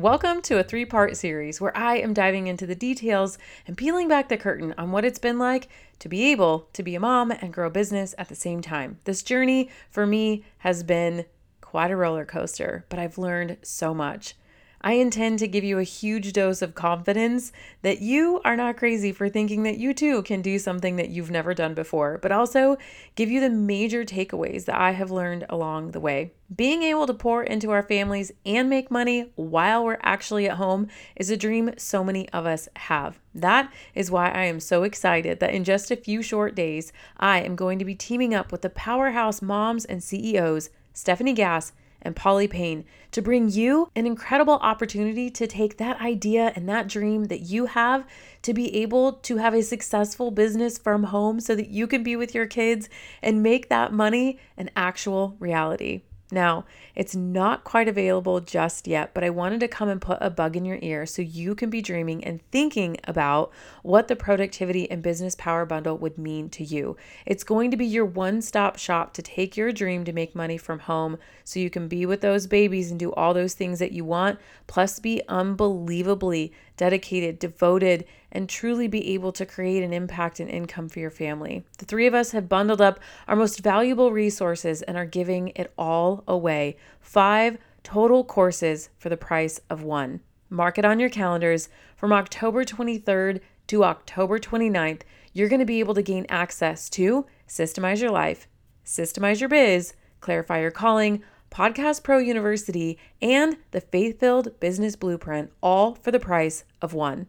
Welcome to a three part series where I am diving into the details and peeling back the curtain on what it's been like to be able to be a mom and grow business at the same time. This journey for me has been quite a roller coaster, but I've learned so much. I intend to give you a huge dose of confidence that you are not crazy for thinking that you too can do something that you've never done before, but also give you the major takeaways that I have learned along the way. Being able to pour into our families and make money while we're actually at home is a dream so many of us have. That is why I am so excited that in just a few short days, I am going to be teaming up with the powerhouse moms and CEOs, Stefanie Gass and Polly Payne to bring you an incredible opportunity to take that idea and that dream that you have to be able to have a successful business from home so that you can be with your kids and make that money an actual reality. Now, it's not quite available just yet, but I wanted to come and put a bug in your ear so you can be dreaming and thinking about what the productivity and business power bundle would mean to you. It's going to be your one stop shop to take your dream to make money from home so you can be with those babies and do all those things that you want, plus be unbelievably dedicated, devoted, and truly be able to create an impact and income for your family. The three of us have bundled up our most valuable resources and are giving it all away. Five total courses for the price of one. Mark it on your calendars from October 23rd to October 29th. You're going to be able to gain access to Systemize Your Life, Systemize Your Biz, Clarify Your Calling, Podcast Pro University, and the Faith Filled Business Blueprint, all for the price of one.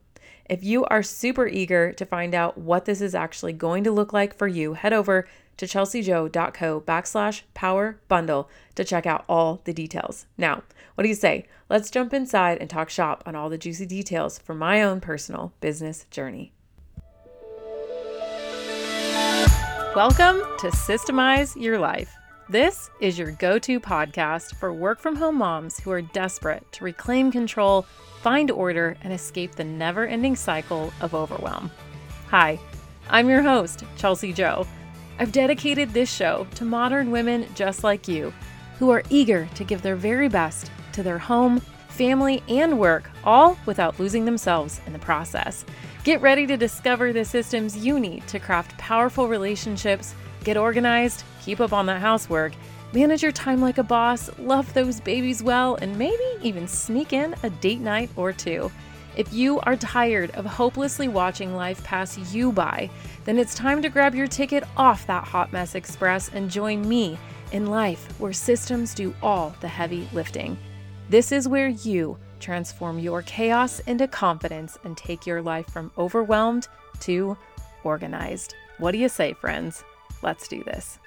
If you are super eager to find out what this is actually going to look like for you, head over to chelseajoe.co backslash power bundle to check out all the details. Now, what do you say? Let's jump inside and talk shop on all the juicy details for my own personal business journey. Welcome to Systemize Your Life this is your go to podcast for work from home moms who are desperate to reclaim control, find order, and escape the never ending cycle of overwhelm. Hi, I'm your host, Chelsea Joe. I've dedicated this show to modern women just like you who are eager to give their very best to their home, family, and work, all without losing themselves in the process. Get ready to discover the systems you need to craft powerful relationships, get organized, keep up on that housework, manage your time like a boss, love those babies well, and maybe even sneak in a date night or two. If you are tired of hopelessly watching life pass you by, then it's time to grab your ticket off that hot mess express and join me in life where systems do all the heavy lifting. This is where you transform your chaos into confidence and take your life from overwhelmed to organized. What do you say, friends? Let's do this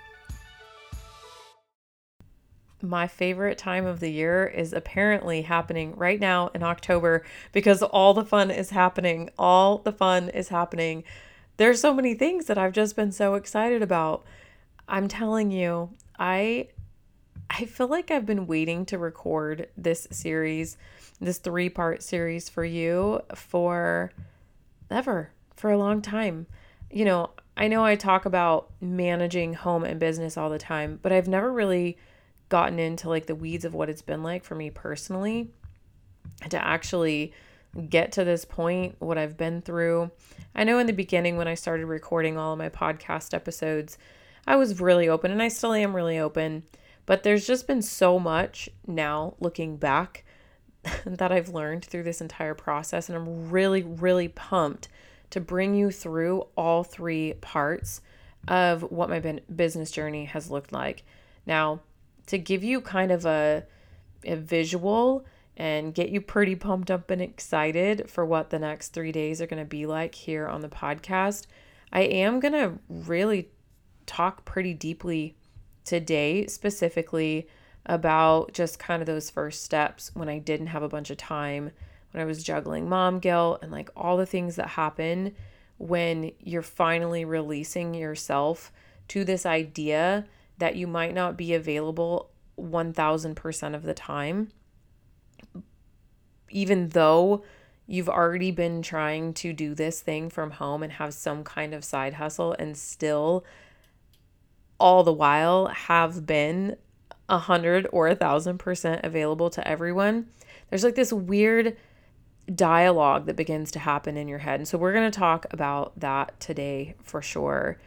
my favorite time of the year is apparently happening right now in October because all the fun is happening. All the fun is happening. There's so many things that I've just been so excited about. I'm telling you, I I feel like I've been waiting to record this series, this three-part series for you for ever, for a long time. You know, I know I talk about managing home and business all the time, but I've never really gotten into like the weeds of what it's been like for me personally to actually get to this point, what I've been through. I know in the beginning when I started recording all of my podcast episodes, I was really open and I still am really open, but there's just been so much now looking back that I've learned through this entire process and I'm really really pumped to bring you through all three parts of what my business journey has looked like. Now, to give you kind of a, a visual and get you pretty pumped up and excited for what the next three days are going to be like here on the podcast, I am going to really talk pretty deeply today, specifically about just kind of those first steps when I didn't have a bunch of time, when I was juggling mom guilt and like all the things that happen when you're finally releasing yourself to this idea that you might not be available 1000% of the time, even though you've already been trying to do this thing from home and have some kind of side hustle and still all the while have been a hundred or a thousand percent available to everyone There's like this weird dialogue that begins to happen in your head. And so we're going to talk about that today for sure.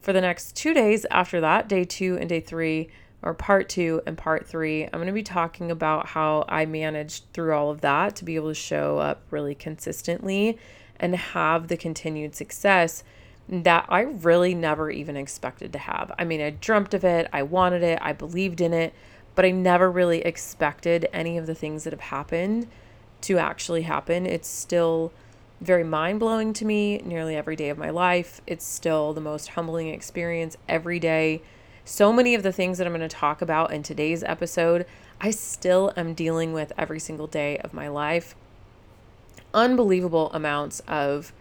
For the next two days after that, day two and day three, or part two and part three, I'm going to be talking about how I managed through all of that to be able to show up really consistently and have the continued success that I really never even expected to have. I mean, I dreamt of it, I wanted it, I believed in it, but I never really expected any of the things that have happened to actually happen. It's still very mind blowing to me nearly every day of my life. It's still the most humbling experience every day. So many of the things that I'm going to talk about in today's episode, I still am dealing with every single day of my life. Unbelievable amounts of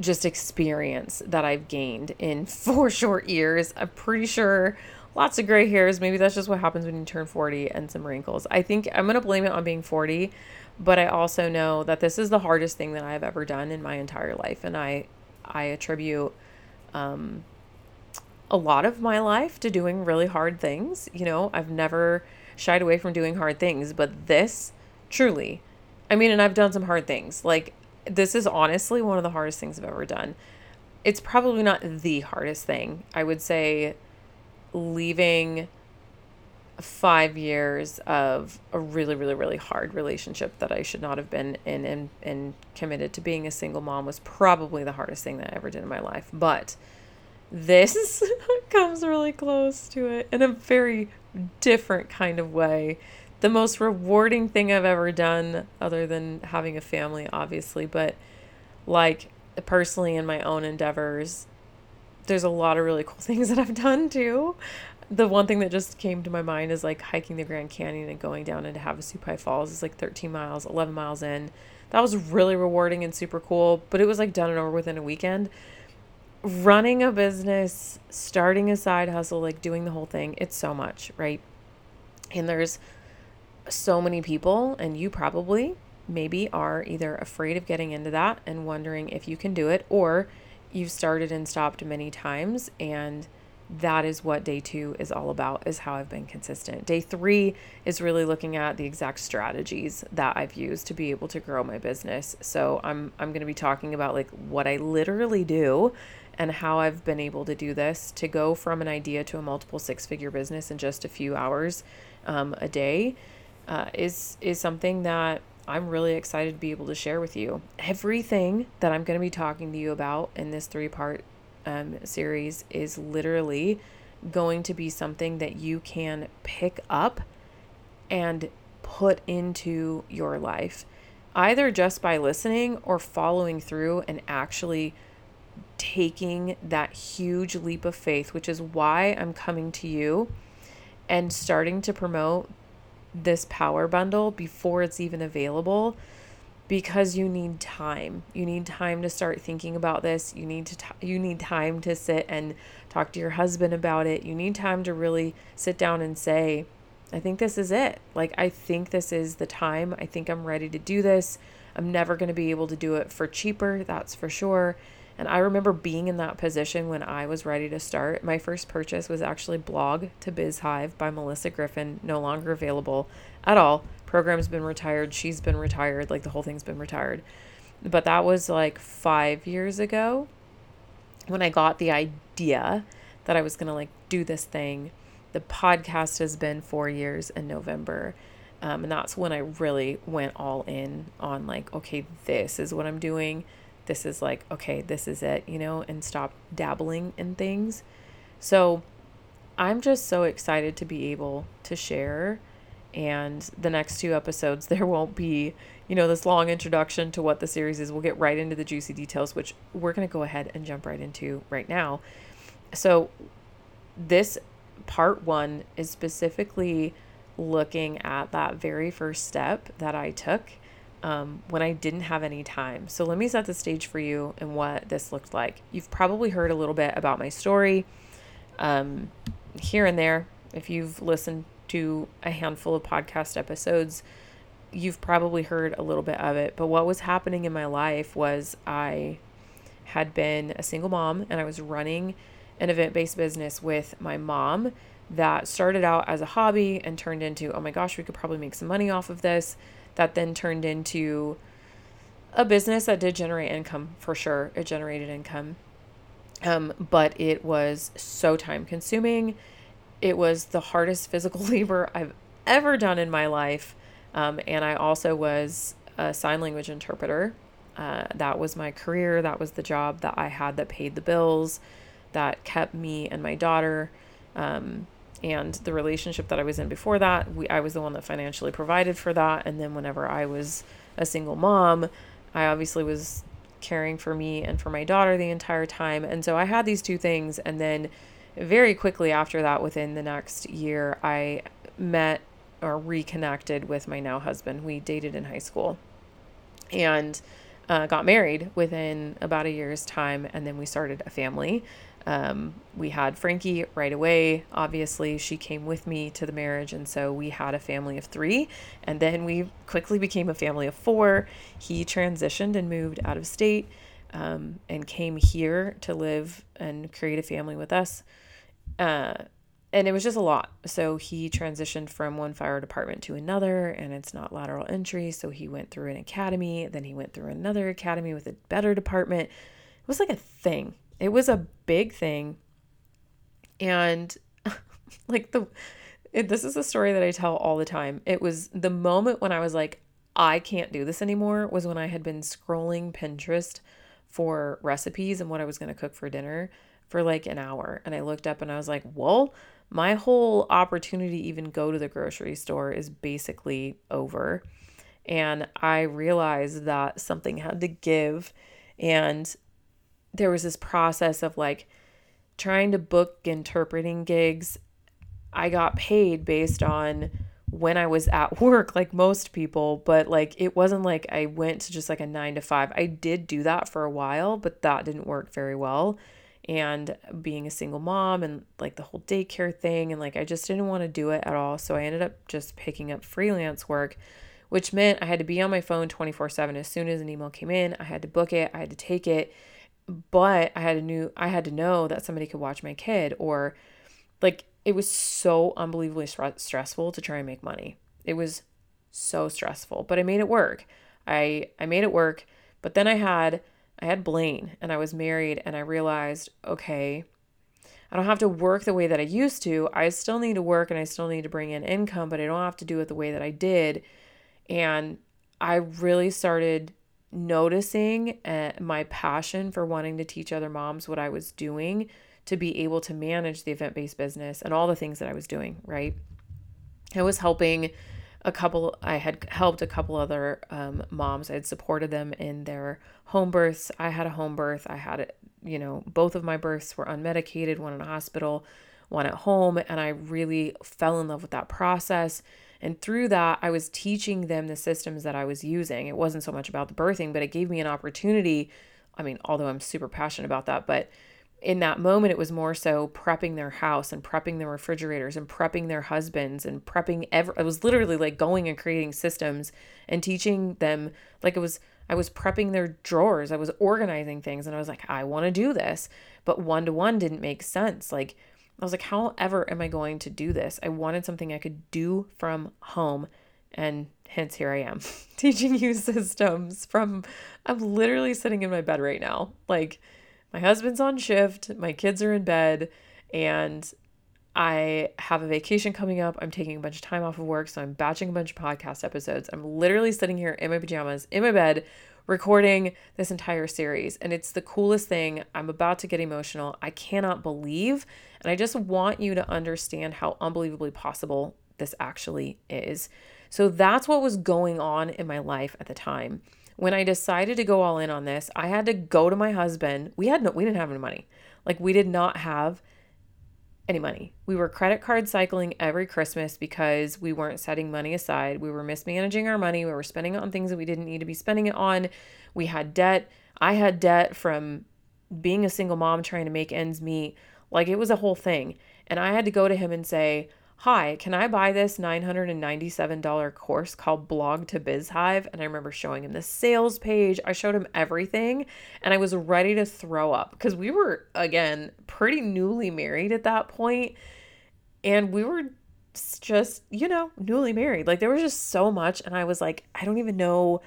just experience that I've gained in four short years. I'm pretty sure lots of gray hairs. Maybe that's just what happens when you turn 40 and some wrinkles. I think I'm going to blame it on being 40, but I also know that this is the hardest thing that I've ever done in my entire life and I I attribute um a lot of my life to doing really hard things. You know, I've never shied away from doing hard things, but this truly I mean, and I've done some hard things. Like this is honestly one of the hardest things I've ever done. It's probably not the hardest thing. I would say leaving five years of a really, really, really hard relationship that I should not have been in and, and committed to being a single mom was probably the hardest thing that I ever did in my life. But this comes really close to it in a very different kind of way the most rewarding thing I've ever done, other than having a family, obviously, but like personally in my own endeavors, there's a lot of really cool things that I've done too. The one thing that just came to my mind is like hiking the Grand Canyon and going down into Havasupai Falls. It's like 13 miles, 11 miles in. That was really rewarding and super cool, but it was like done and over within a weekend. Running a business, starting a side hustle, like doing the whole thing, it's so much, right? And there's so many people, and you probably maybe are either afraid of getting into that and wondering if you can do it, or you've started and stopped many times and that is what day two is all about is how i've been consistent. Day three is really looking at the exact strategies that i've used to be able to grow my business. So i'm i'm going to be talking about like what i literally do and how i've been able to do this to go from an idea to a multiple six figure business in just a few hours um, a day uh, is is something that I'm really excited to be able to share with you. Everything that I'm going to be talking to you about in this three part um, series is literally going to be something that you can pick up and put into your life, either just by listening or following through and actually taking that huge leap of faith, which is why I'm coming to you and starting to promote this power bundle before it's even available because you need time. You need time to start thinking about this. You need to t- you need time to sit and talk to your husband about it. You need time to really sit down and say, I think this is it. Like I think this is the time. I think I'm ready to do this. I'm never going to be able to do it for cheaper, that's for sure. And I remember being in that position when I was ready to start. My first purchase was actually Blog to Biz Hive by Melissa Griffin, no longer available at all. Program's been retired, she's been retired, like the whole thing's been retired. But that was like five years ago when I got the idea that I was going to like do this thing. The podcast has been four years in November. Um, and that's when I really went all in on like, okay, this is what I'm doing this is like, okay, this is it, you know, and stop dabbling in things. So I'm just so excited to be able to share. And the next two episodes, there won't be, you know, this long introduction to what the series is. We'll get right into the juicy details, which we're going to go ahead and jump right into right now. So, this part one is specifically looking at that very first step that I took um, when I didn't have any time. So let me set the stage for you and what this looked like. You've probably heard a little bit about my story um, here and there. If you've listened to a handful of podcast episodes, you've probably heard a little bit of it. But what was happening in my life was I had been a single mom and I was running an event based business with my mom that started out as a hobby and turned into, oh my gosh, we could probably make some money off of this. That then turned into a business that did generate income for sure. It generated income. Um, but it was so time consuming. It was the hardest physical labor I've ever done in my life. Um, and I also was a sign language interpreter. Uh, that was my career. That was the job that I had that paid the bills, that kept me and my daughter. Um, and the relationship that I was in before that, we, I was the one that financially provided for that. And then whenever I was a single mom, I obviously was caring for me and for my daughter the entire time. And so I had these two things. And then very quickly after that, within the next year, I met or reconnected with my now husband. We dated in high school and uh, got married within about a year's time. And then we started a family. Um, we had Frankie right away. Obviously, she came with me to the marriage, and so we had a family of three. And then we quickly became a family of four. He transitioned and moved out of state um, and came here to live and create a family with us. Uh, and it was just a lot. So he transitioned from one fire department to another, and it's not lateral entry. So he went through an academy, then he went through another academy with a better department. It was like a thing. It was a big thing. And like the it, this is a story that I tell all the time. It was the moment when I was like I can't do this anymore was when I had been scrolling Pinterest for recipes and what I was going to cook for dinner for like an hour and I looked up and I was like, "Well, my whole opportunity even go to the grocery store is basically over." And I realized that something had to give and there was this process of like trying to book interpreting gigs. I got paid based on when I was at work, like most people, but like it wasn't like I went to just like a nine to five. I did do that for a while, but that didn't work very well. And being a single mom and like the whole daycare thing, and like I just didn't want to do it at all. So I ended up just picking up freelance work, which meant I had to be on my phone 24 7. As soon as an email came in, I had to book it, I had to take it but I had to knew I had to know that somebody could watch my kid or like it was so unbelievably stressful to try and make money. It was so stressful, but I made it work. I I made it work, but then I had I had Blaine and I was married and I realized, okay, I don't have to work the way that I used to. I still need to work and I still need to bring in income, but I don't have to do it the way that I did. And I really started noticing uh, my passion for wanting to teach other moms what I was doing to be able to manage the event based business and all the things that I was doing, right? I was helping a couple, I had helped a couple other um, moms. I had supported them in their home births. I had a home birth. I had, it, you know, both of my births were unmedicated, one in a hospital, one at home. And I really fell in love with that process and through that, I was teaching them the systems that I was using. It wasn't so much about the birthing, but it gave me an opportunity. I mean, although I'm super passionate about that, but in that moment, it was more so prepping their house and prepping their refrigerators and prepping their husbands and prepping ever. I was literally like going and creating systems and teaching them like it was. I was prepping their drawers. I was organizing things, and I was like, I want to do this, but one to one didn't make sense. Like I was like, how ever am I going to do this? I wanted something I could do from home. And hence here I am teaching you systems from, I'm literally sitting in my bed right now. Like, my husband's on shift, my kids are in bed, and I have a vacation coming up. I'm taking a bunch of time off of work, so I'm batching a bunch of podcast episodes. I'm literally sitting here in my pajamas, in my bed, recording this entire series. And it's the coolest thing. I'm about to get emotional. I cannot believe. And I just want you to understand how unbelievably possible this actually is. So that's what was going on in my life at the time. When I decided to go all in on this, I had to go to my husband. We had no we didn't have any money. Like we did not have any money. We were credit card cycling every Christmas because we weren't setting money aside. We were mismanaging our money. We were spending it on things that we didn't need to be spending it on. We had debt. I had debt from being a single mom trying to make ends meet. Like it was a whole thing. And I had to go to him and say, Hi, can I buy this $997 course called Blog to BizHive? And I remember showing him the sales page. I showed him everything and I was ready to throw up because we were, again, pretty newly married at that point. And we were just, you know, newly married. Like there was just so much. And I was like, I don't even know,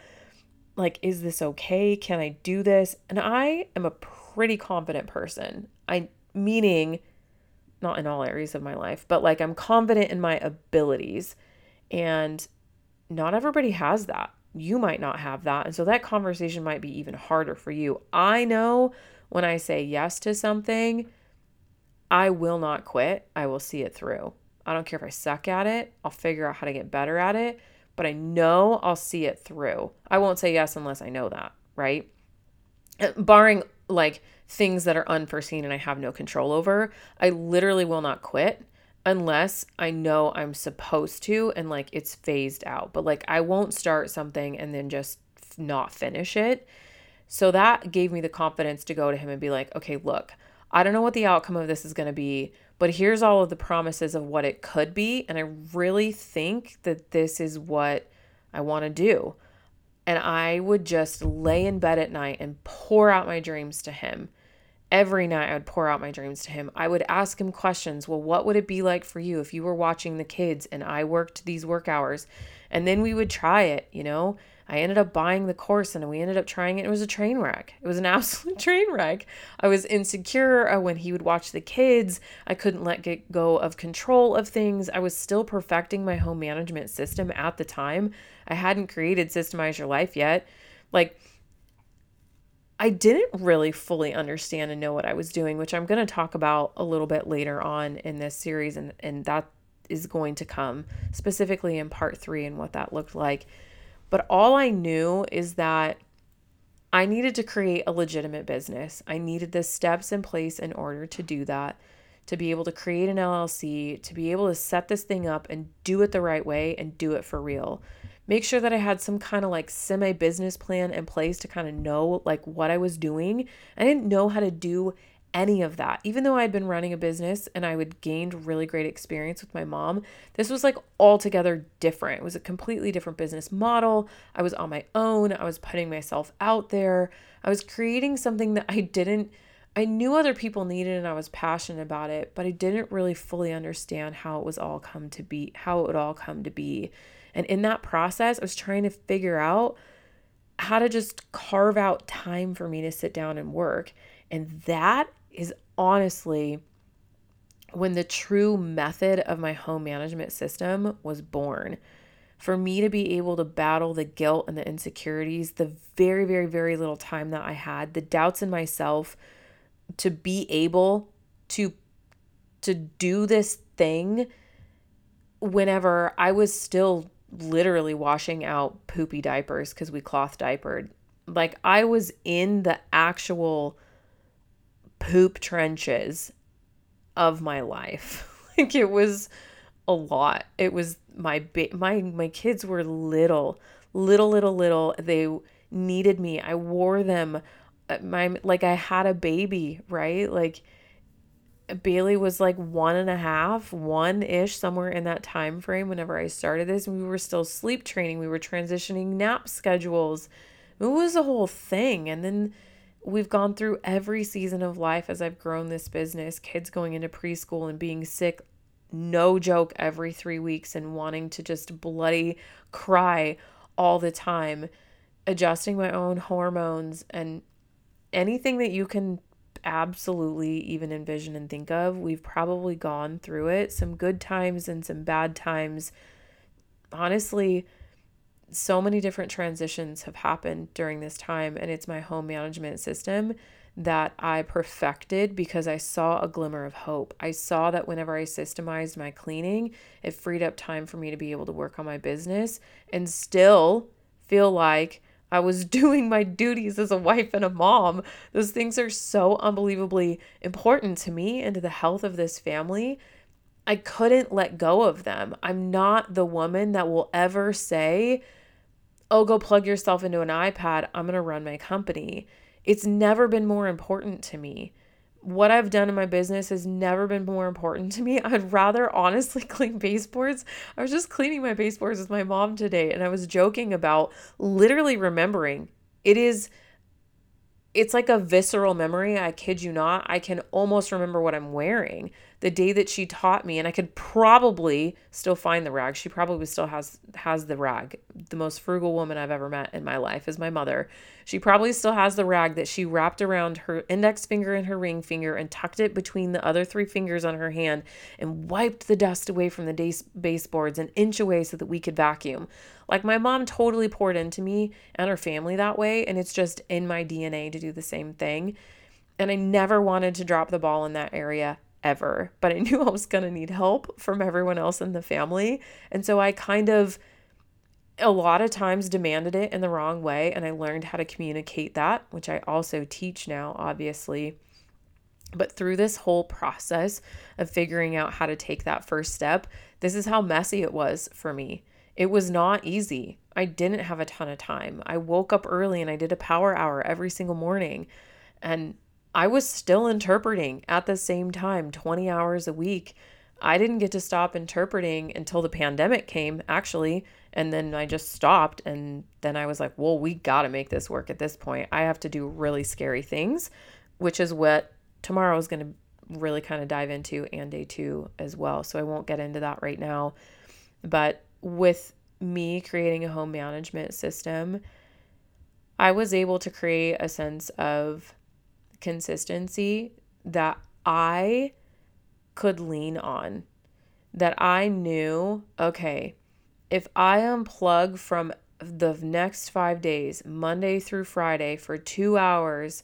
like, is this okay? Can I do this? And I am a pretty confident person. I, meaning, not in all areas of my life, but like I'm confident in my abilities. And not everybody has that. You might not have that. And so that conversation might be even harder for you. I know when I say yes to something, I will not quit. I will see it through. I don't care if I suck at it, I'll figure out how to get better at it, but I know I'll see it through. I won't say yes unless I know that, right? Barring like things that are unforeseen and I have no control over, I literally will not quit unless I know I'm supposed to and like it's phased out. But like I won't start something and then just not finish it. So that gave me the confidence to go to him and be like, okay, look, I don't know what the outcome of this is going to be, but here's all of the promises of what it could be. And I really think that this is what I want to do. And I would just lay in bed at night and pour out my dreams to him every night I would pour out my dreams to him. I would ask him questions. Well, what would it be like for you if you were watching the kids and I worked these work hours? And then we would try it, you know? I ended up buying the course and we ended up trying it. It was a train wreck. It was an absolute train wreck. I was insecure uh, when he would watch the kids. I couldn't let get go of control of things. I was still perfecting my home management system at the time. I hadn't created Systemize Your Life yet. Like, I didn't really fully understand and know what I was doing, which I'm going to talk about a little bit later on in this series. And, and that is going to come specifically in part three and what that looked like. But all I knew is that I needed to create a legitimate business. I needed the steps in place in order to do that, to be able to create an LLC, to be able to set this thing up and do it the right way and do it for real make sure that I had some kind of like semi business plan in place to kind of know like what I was doing. I didn't know how to do any of that. Even though I had been running a business and I would gained really great experience with my mom, this was like altogether different. It was a completely different business model. I was on my own. I was putting myself out there. I was creating something that I didn't I knew other people needed and I was passionate about it, but I didn't really fully understand how it was all come to be, how it would all come to be. And in that process, I was trying to figure out how to just carve out time for me to sit down and work. And that is honestly when the true method of my home management system was born. For me to be able to battle the guilt and the insecurities, the very, very, very little time that I had, the doubts in myself, to be able to to do this thing whenever I was still literally washing out poopy diapers because we cloth diapered. Like I was in the actual poop trenches of my life. like it was a lot. It was my ba- my my kids were little, little little little. They needed me. I wore them uh, my like I had a baby, right? Like Bailey was like one and a half, one ish, somewhere in that time frame whenever I started this. We were still sleep training. We were transitioning nap schedules. It was a whole thing. And then we've gone through every season of life as I've grown this business, kids going into preschool and being sick, no joke, every three weeks and wanting to just bloody cry all the time, adjusting my own hormones and anything that you can absolutely even envision and think of. We've probably gone through it, some good times and some bad times. Honestly, so many different transitions have happened during this time, and it's my home management system that I perfected because I saw a glimmer of hope. I saw that whenever I systemized my cleaning, it freed up time for me to be able to work on my business and still feel like I was doing my duties as a wife and a mom. Those things are so unbelievably important to me and to the health of this family. I couldn't let go of them. I'm not the woman that will ever say, Oh, go plug yourself into an iPad. I'm going to run my company. It's never been more important to me what I've done in my business has never been more important to me. I'd rather honestly clean baseboards. I was just cleaning my baseboards with my mom today and I was joking about literally remembering. It is it's like a visceral memory. I kid you not. I can almost remember what I'm wearing. The day that she taught me and I could probably still find the rag. She probably still has has the rag. The most frugal woman I've ever met in my life is my mother. She probably still has the rag that she wrapped around her index finger and her ring finger and tucked it between the other three fingers on her hand and wiped the dust away from the baseboards an inch away so that we could vacuum. Like my mom totally poured into me and her family that way and it's just in my DNA to do the same thing. And I never wanted to drop the ball in that area ever, but I knew I was going to need help from everyone else in the family. And so I kind of a lot of times demanded it in the wrong way and I learned how to communicate that, which I also teach now obviously. But through this whole process of figuring out how to take that first step, this is how messy it was for me. It was not easy. I didn't have a ton of time. I woke up early and I did a power hour every single morning. And I was still interpreting at the same time 20 hours a week. I didn't get to stop interpreting until the pandemic came, actually. And then I just stopped. And then I was like, well, we got to make this work at this point. I have to do really scary things, which is what tomorrow is going to really kind of dive into and day two as well. So I won't get into that right now. But with me creating a home management system, I was able to create a sense of consistency that I could lean on. That I knew, okay, if I unplug from the next five days, Monday through Friday, for two hours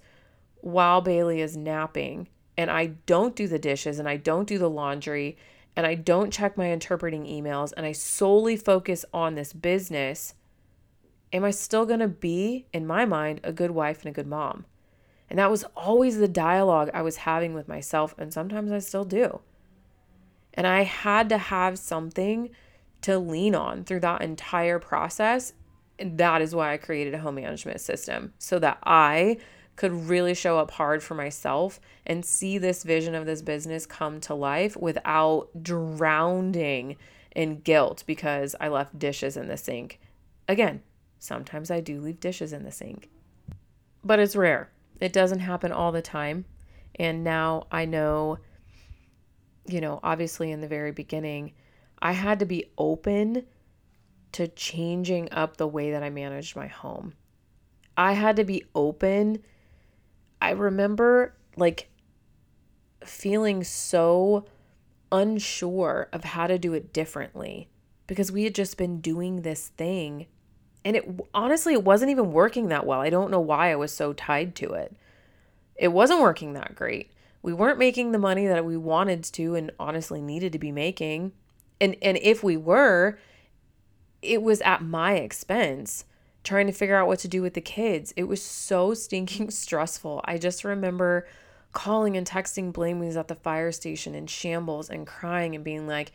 while Bailey is napping, and I don't do the dishes and I don't do the laundry and I don't check my interpreting emails and I solely focus on this business, am I still going to be, in my mind, a good wife and a good mom? And that was always the dialogue I was having with myself, and sometimes I still do. And I had to have something to lean on through that entire process. And that is why I created a home management system so that I could really show up hard for myself and see this vision of this business come to life without drowning in guilt because I left dishes in the sink. Again, sometimes I do leave dishes in the sink, but it's rare. It doesn't happen all the time. And now I know, you know, obviously in the very beginning, I had to be open to changing up the way that I managed my home. I had to be open. I remember like feeling so unsure of how to do it differently because we had just been doing this thing and it honestly, it wasn't even working that well. I don't know why I was so tied to it. It wasn't working that great. We weren't making the money that we wanted to and honestly needed to be making. And and if we were, it was at my expense trying to figure out what to do with the kids. It was so stinking stressful. I just remember calling and texting Blameley's at the fire station in shambles and crying and being like,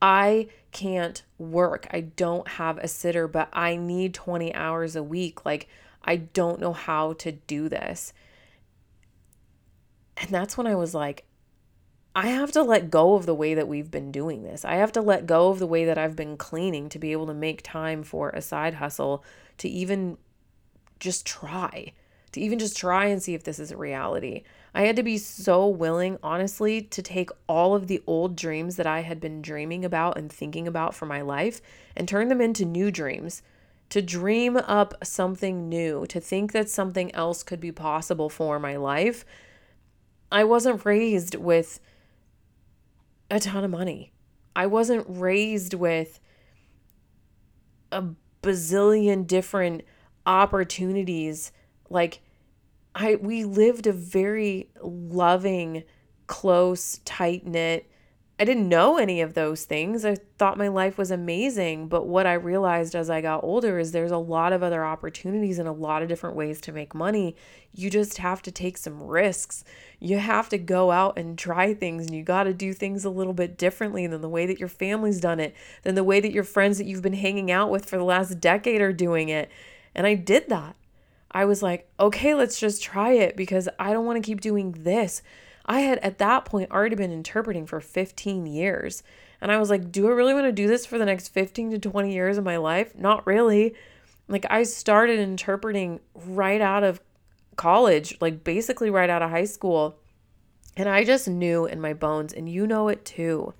I can't work. I don't have a sitter, but I need 20 hours a week. Like, I don't know how to do this. And that's when I was like, I have to let go of the way that we've been doing this. I have to let go of the way that I've been cleaning to be able to make time for a side hustle, to even just try, to even just try and see if this is a reality. I had to be so willing, honestly, to take all of the old dreams that I had been dreaming about and thinking about for my life and turn them into new dreams. To dream up something new, to think that something else could be possible for my life. I wasn't raised with a ton of money. I wasn't raised with a bazillion different opportunities. Like, I we lived a very loving, close, tight knit. I didn't know any of those things. I thought my life was amazing, but what I realized as I got older is there's a lot of other opportunities and a lot of different ways to make money. You just have to take some risks. You have to go out and try things and you got to do things a little bit differently than the way that your family's done it, than the way that your friends that you've been hanging out with for the last decade are doing it. And I did that. I was like, okay, let's just try it because I don't want to keep doing this. I had at that point already been interpreting for 15 years. And I was like, do I really want to do this for the next 15 to 20 years of my life? Not really. Like, I started interpreting right out of college, like basically right out of high school. And I just knew in my bones, and you know it too.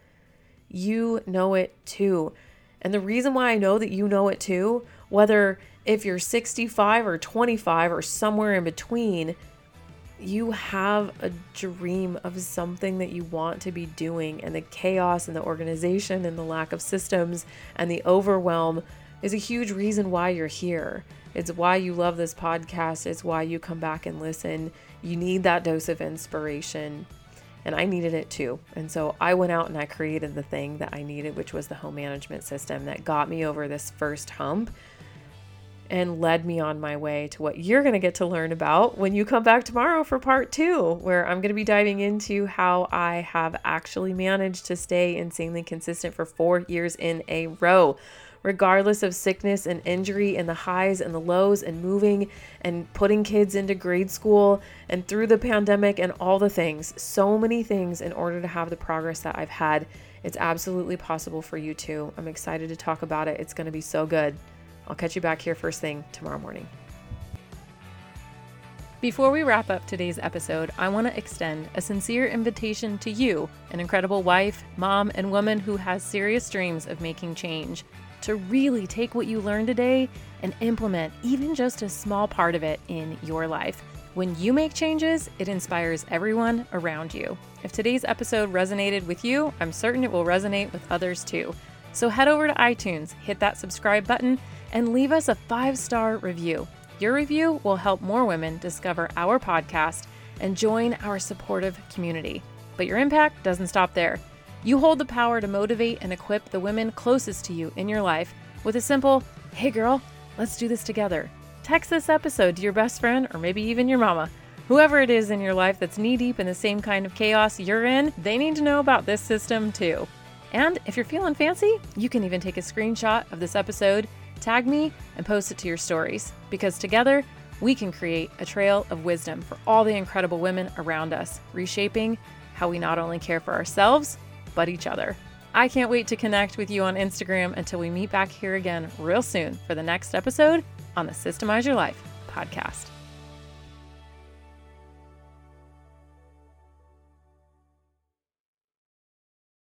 You know it too. And the reason why I know that you know it too, whether if you're 65 or 25 or somewhere in between, you have a dream of something that you want to be doing, and the chaos and the organization and the lack of systems and the overwhelm is a huge reason why you're here. It's why you love this podcast, it's why you come back and listen. You need that dose of inspiration. And I needed it too. And so I went out and I created the thing that I needed, which was the home management system that got me over this first hump and led me on my way to what you're going to get to learn about when you come back tomorrow for part two, where I'm going to be diving into how I have actually managed to stay insanely consistent for four years in a row, regardless of sickness and injury, and the highs and the lows, and moving and putting kids into grade school, and through the pandemic, and all the things. So many things in order to have the progress that I've had. It's absolutely possible for you too. I'm excited to talk about it. It's going to be so good. I'll catch you back here first thing tomorrow morning. Before we wrap up today's episode, I want to extend a sincere invitation to you, an incredible wife, mom, and woman who has serious dreams of making change, to really take what you learned today and implement even just a small part of it in your life. When you make changes, it inspires everyone around you. If today's episode resonated with you, I'm certain it will resonate with others too. So head over to iTunes, hit that subscribe button, and leave us a five star review. Your review will help more women discover our podcast and join our supportive community. But your impact doesn't stop there. You hold the power to motivate and equip the women closest to you in your life with a simple, hey girl, let's do this together. Text this episode to your best friend or maybe even your mama. Whoever it is in your life that's knee deep in the same kind of chaos you're in, they need to know about this system too. And if you're feeling fancy, you can even take a screenshot of this episode Tag me and post it to your stories because together we can create a trail of wisdom for all the incredible women around us, reshaping how we not only care for ourselves, but each other. I can't wait to connect with you on Instagram until we meet back here again real soon for the next episode on the Systemize Your Life podcast.